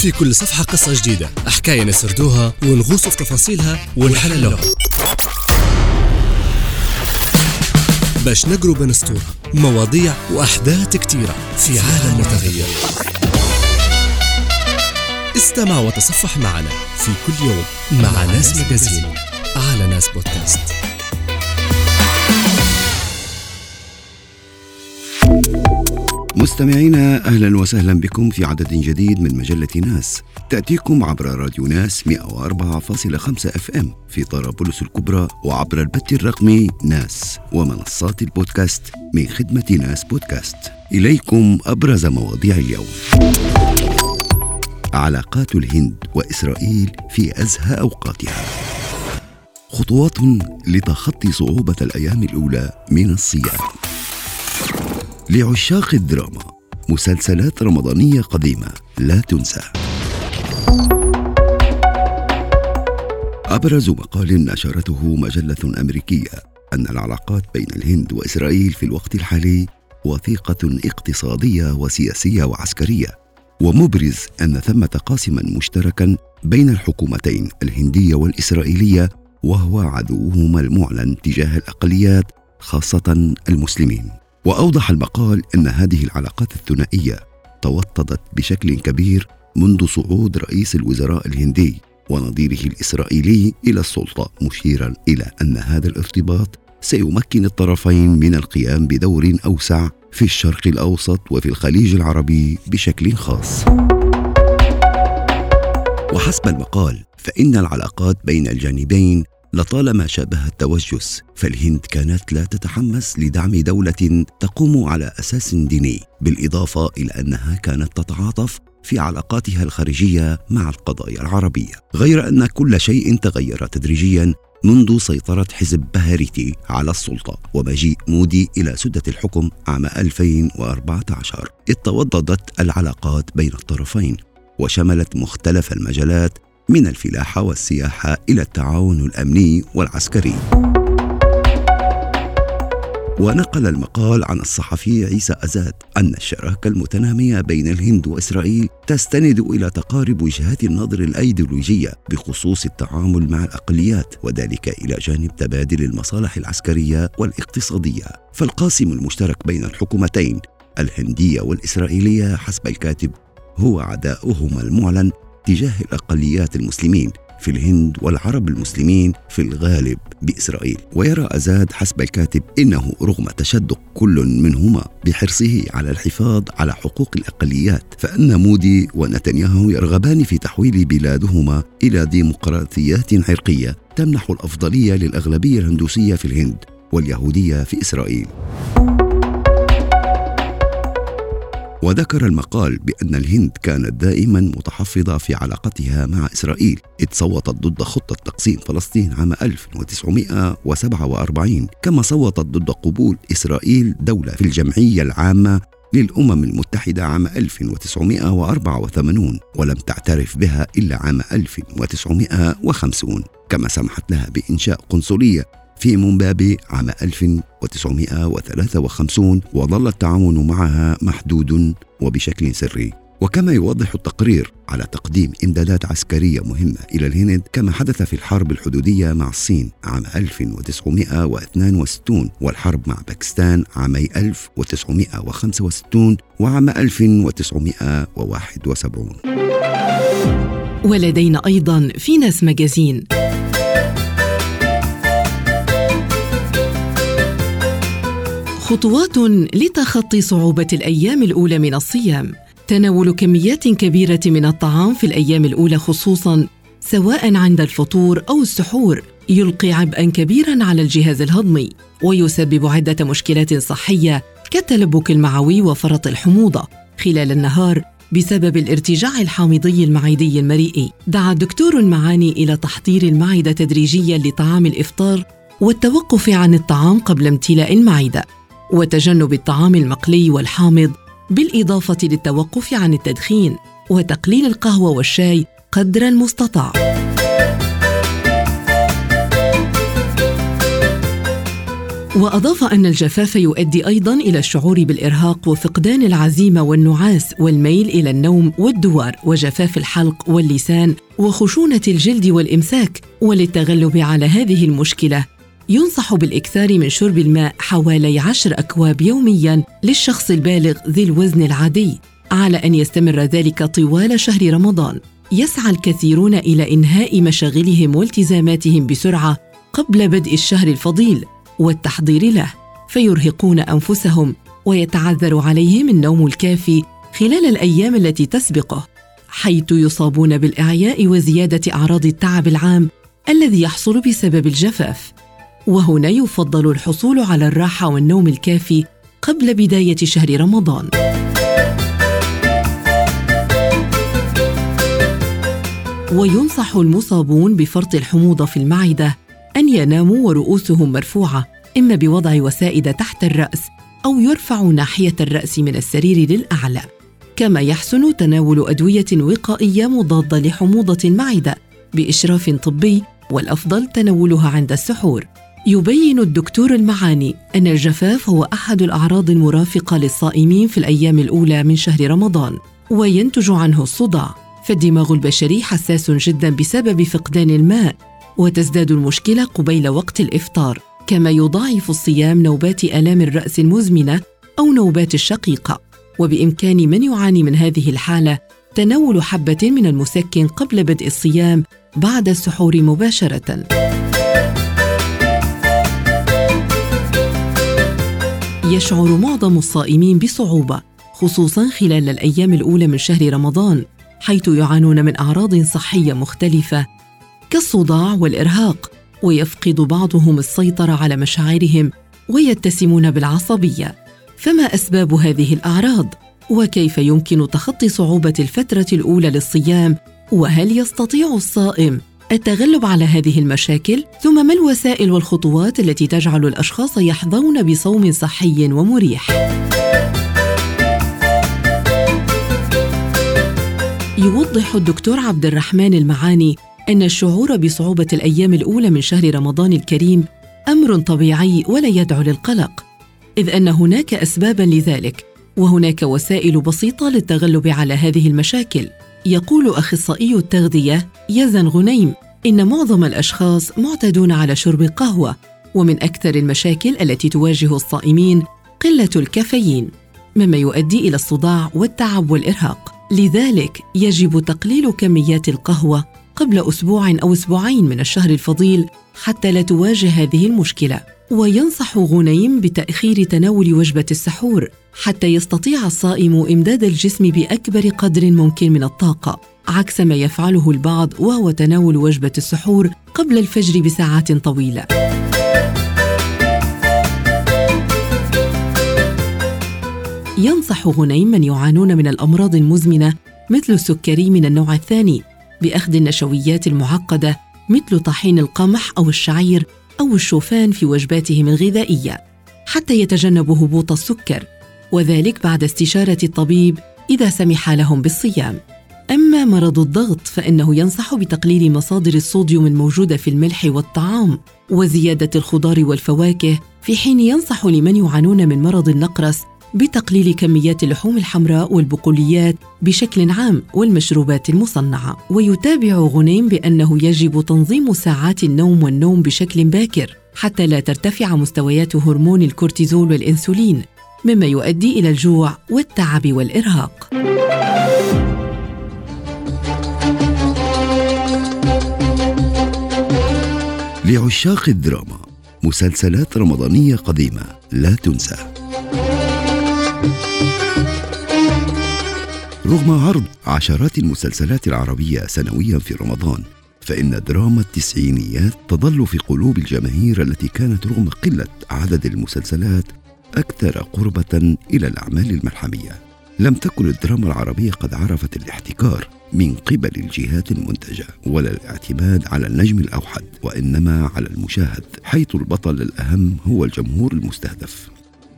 في كل صفحة قصة جديدة. حكاية نسردوها ونغوص في تفاصيلها ونحللوها. باش نقروا بين سطور مواضيع وأحداث كتيرة في عالم متغير. استمع وتصفح معنا في كل يوم مع ناس مجازين على ناس بودكاست. مستمعينا أهلا وسهلا بكم في عدد جديد من مجلة ناس. تأتيكم عبر راديو ناس 104.5 أف إم في طرابلس الكبرى وعبر البث الرقمي ناس ومنصات البودكاست من خدمة ناس بودكاست. إليكم أبرز مواضيع اليوم. علاقات الهند وإسرائيل في أزهى أوقاتها. خطوات لتخطي صعوبة الأيام الأولى من الصيام. لعشاق الدراما مسلسلات رمضانية قديمة لا تنسى. أبرز مقال نشرته مجلة أمريكية أن العلاقات بين الهند وإسرائيل في الوقت الحالي وثيقه اقتصادية وسياسية وعسكرية ومبرز أن ثمة قاسما مشتركا بين الحكومتين الهندية والإسرائيلية وهو عدوهما المعلن تجاه الأقليات خاصة المسلمين. وأوضح المقال إن هذه العلاقات الثنائية توطدت بشكل كبير منذ صعود رئيس الوزراء الهندي ونظيره الإسرائيلي إلى السلطة مشيرا إلى أن هذا الارتباط سيمكن الطرفين من القيام بدور أوسع في الشرق الأوسط وفي الخليج العربي بشكل خاص. وحسب المقال فإن العلاقات بين الجانبين لطالما شابه التوجس فالهند كانت لا تتحمس لدعم دولة تقوم على أساس ديني بالإضافة إلى أنها كانت تتعاطف في علاقاتها الخارجية مع القضايا العربية. غير أن كل شيء تغير تدريجيا منذ سيطرة حزب بهاريتي على السلطة ومجيء مودي إلى سدة الحكم عام 2014 إذ توضدت العلاقات بين الطرفين وشملت مختلف المجالات من الفلاحه والسياحه إلى التعاون الأمني والعسكري. ونقل المقال عن الصحفي عيسى أزاد أن الشراكة المتنامية بين الهند وإسرائيل تستند إلى تقارب وجهات النظر الأيديولوجية بخصوص التعامل مع الأقليات وذلك إلى جانب تبادل المصالح العسكرية والاقتصادية. فالقاسم المشترك بين الحكومتين الهندية والإسرائيلية حسب الكاتب هو عداؤهما المعلن تجاه الأقليات المسلمين في الهند والعرب المسلمين في الغالب بإسرائيل. ويرى أزاد حسب الكاتب إنه رغم تشدق كل منهما بحرصه على الحفاظ على حقوق الأقليات فأن مودي ونتنياهو يرغبان في تحويل بلادهما إلى ديمقراطيات عرقيه تمنح الأفضلية للأغلبية الهندوسية في الهند واليهودية في إسرائيل. وذكر المقال بأن الهند كانت دائما متحفظة في علاقتها مع إسرائيل. إذ صوتت ضد خطة تقسيم فلسطين عام 1947 كما صوتت ضد قبول إسرائيل دولة في الجمعية العامة للأمم المتحدة عام 1984 ولم تعترف بها إلا عام 1950 كما سمحت لها بإنشاء قنصلية في مومبابي عام 1953 وظل التعاون معها محدود وبشكل سري. وكما يوضح التقرير على تقديم إمدادات عسكرية مهمة إلى الهند كما حدث في الحرب الحدودية مع الصين عام 1962 والحرب مع باكستان عامي 1965 وعام 1971 ولدينا أيضا في ناس خطوات لتخطي صعوبة الأيام الأولى من الصيام. تناول كميات كبيرة من الطعام في الأيام الأولى خصوصاً سواء عند الفطور أو السحور يلقي عبئا كبيرا على الجهاز الهضمي ويسبب عدة مشكلات صحية كالتلبك المعوي وفرط الحموضة. خلال النهار بسبب الارتجاع الحامضي المعدي المريئي دعا الدكتور المعاني إلى تحضير المعدة تدريجيا لطعام الإفطار والتوقف عن الطعام قبل امتلاء المعدة. وتجنب الطعام المقلي والحامض بالإضافة للتوقف عن التدخين وتقليل القهوة والشاي قدر المستطاع. وأضاف أن الجفاف يؤدي أيضا إلى الشعور بالإرهاق وفقدان العزيمة والنعاس والميل إلى النوم والدوار وجفاف الحلق واللسان وخشونة الجلد والإمساك وللتغلب على هذه المشكلة ينصح بالإكثار من شرب الماء حوالي عشر أكواب يوميا للشخص البالغ ذي الوزن العادي على أن يستمر ذلك طوال شهر رمضان. يسعى الكثيرون إلى إنهاء مشاغلهم والتزاماتهم بسرعة قبل بدء الشهر الفضيل والتحضير له فيرهقون أنفسهم ويتعذر عليهم النوم الكافي خلال الأيام التي تسبقه حيث يصابون بالإعياء وزيادة أعراض التعب العام الذي يحصل بسبب الجفاف. وهنا يفضل الحصول على الراحة والنوم الكافي قبل بداية شهر رمضان. وينصح المصابون بفرط الحموضة في المعدة أن يناموا ورؤوسهم مرفوعة. اما بوضع وسائد تحت الرأس أو يرفع ناحية الرأس من السرير للأعلى. كما يحسن تناول أدوية وقائية مضادة لحموضة المعدة بإشراف طبي والأفضل تناولها عند السحور. يبين الدكتور المعاني أن الجفاف هو أحد الأعراض المرافقة للصائمين في الأيام الأولى من شهر رمضان وينتج عنه الصداع. فالدماغ البشري حساس جدا بسبب فقدان الماء وتزداد المشكلة قبيل وقت الإفطار كما يضاعف الصيام نوبات آلام الرأس المزمنة أو نوبات الشقيقة. وبإمكان من يعاني من هذه الحالة تناول حبة من المسكن قبل بدء الصيام بعد السحور مباشرة. يشعر معظم الصائمين بصعوبة خصوصا خلال الأيام الأولى من شهر رمضان حيث يعانون من أعراض صحية مختلفة كالصداع والإرهاق ويفقد بعضهم السيطرة على مشاعرهم ويتسمون بالعصبية. فما أسباب هذه الأعراض؟ وكيف يمكن تخطي صعوبة الفترة الأولى للصيام؟ وهل يستطيع الصائم التغلب على هذه المشاكل ثم ما الوسائل والخطوات التي تجعل الأشخاص يحظون بصوم صحي ومريح؟ يوضح الدكتور عبد الرحمن المعاني أن الشعور بصعوبة الأيام الأولى من شهر رمضان الكريم أمر طبيعي ولا يدعو للقلق إذ أن هناك اسبابا لذلك وهناك وسائل بسيطة للتغلب على هذه المشاكل. يقول أخصائي التغذية يزن غنيم إن معظم الأشخاص معتادون على شرب القهوة ومن أكثر المشاكل التي تواجه الصائمين قلة الكافيين مما يؤدي إلى الصداع والتعب والإرهاق. لذلك يجب تقليل كميات القهوة قبل أسبوع أو أسبوعين من الشهر الفضيل حتى لا تواجه هذه المشكلة. وينصح غنيم بتأخير تناول وجبة السحور حتى يستطيع الصائم إمداد الجسم بأكبر قدر ممكن من الطاقة عكس ما يفعله البعض وهو تناول وجبة السحور قبل الفجر بساعات طويلة. ينصح غنيم من يعانون من الأمراض المزمنة مثل السكري من النوع الثاني بأخذ النشويات المعقدة مثل طحين القمح أو الشعير أو الشوفان في وجباتهم الغذائية حتى يتجنبوا هبوط السكر. وذلك بعد استشارة الطبيب إذا سمح لهم بالصيام. أما مرض الضغط فإنه ينصح بتقليل مصادر الصوديوم الموجودة في الملح والطعام وزيادة الخضار والفواكه في حين ينصح لمن يعانون من مرض النقرس بتقليل كميات اللحوم الحمراء والبقوليات بشكل عام والمشروبات المصنعة. ويتابع غنيم بأنه يجب تنظيم ساعات النوم والنوم بشكل باكر حتى لا ترتفع مستويات هرمون الكورتيزول والإنسولين. مما يؤدي إلى الجوع والتعب والإرهاق. لعشاق الدراما مسلسلات رمضانية قديمة لا تنسى. رغم عرض عشرات المسلسلات العربية سنويا في رمضان فإن دراما التسعينيات تظل في قلوب الجماهير التي كانت رغم قلة عدد المسلسلات أكثر قربة إلى الأعمال الملحمية. لم تكن الدراما العربية قد عرفت الاحتكار من قبل الجهات المنتجة ولا الاعتماد على النجم الأوحد وإنما على المشاهد حيث البطل الأهم هو الجمهور المستهدف.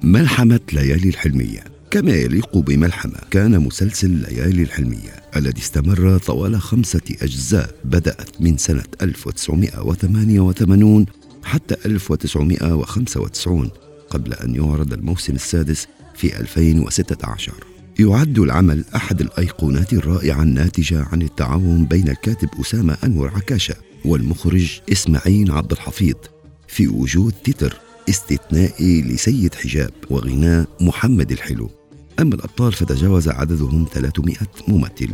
ملحمة ليالي الحلمية. كما يليق بملحمة كان مسلسل ليالي الحلمية الذي استمر طوال خمسة أجزاء بدأت من سنة 1988 حتى 1995 قبل أن يعرض الموسم السادس في 2016 يعد العمل أحد الأيقونات الرائعة الناتجة عن التعاون بين الكاتب أسامة أنور عكاشة والمخرج إسماعيل عبد الحفيظ في وجود تتر استثنائي لسيد حجاب وغناء محمد الحلو. أما الأبطال فتجاوز عددهم 300 ممثل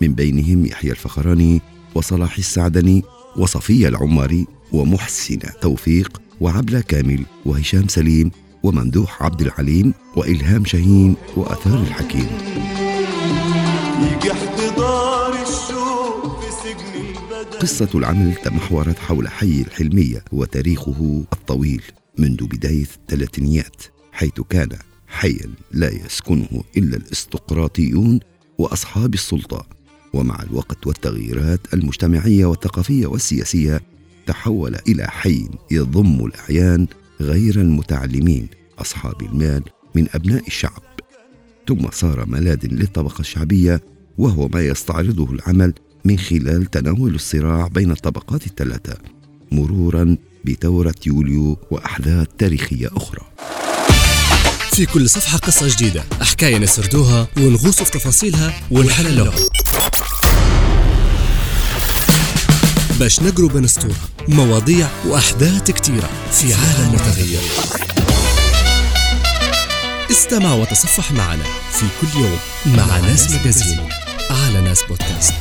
من بينهم يحيى الفخراني وصلاح السعدني وصفية العماري ومحسن توفيق وعبلة كامل وهشام سليم وممدوح عبد العليم وإلهام شاهين وأثار الحكيم. يجي احتضار الشوق في سجن البدن. قصة العمل تمحورت حول حي الحلمية وتاريخه الطويل منذ بداية الثلاثينيات حيث كان حيا لا يسكنه إلا الإستقراطيون وأصحاب السلطة ومع الوقت والتغييرات المجتمعية والثقافية والسياسية تحول إلى حي يضم الأعيان غير المتعلمين أصحاب المال من أبناء الشعب. ثم صار ملاذ للطبقة الشعبية وهو ما يستعرضه العمل من خلال تناول الصراع بين الطبقات الثلاثة مرورا بثورة يوليو وأحداث تاريخية أخرى. في كل صفحة قصة جديدة حكاية نسردوها ونغوص في تفاصيلها ونحللوها باش نقرب نسطورها مواضيع وأحداث كتيرة في عالم متغير. استمع وتصفح معنا في كل يوم مع ناس مجازين على ناس بودكاست.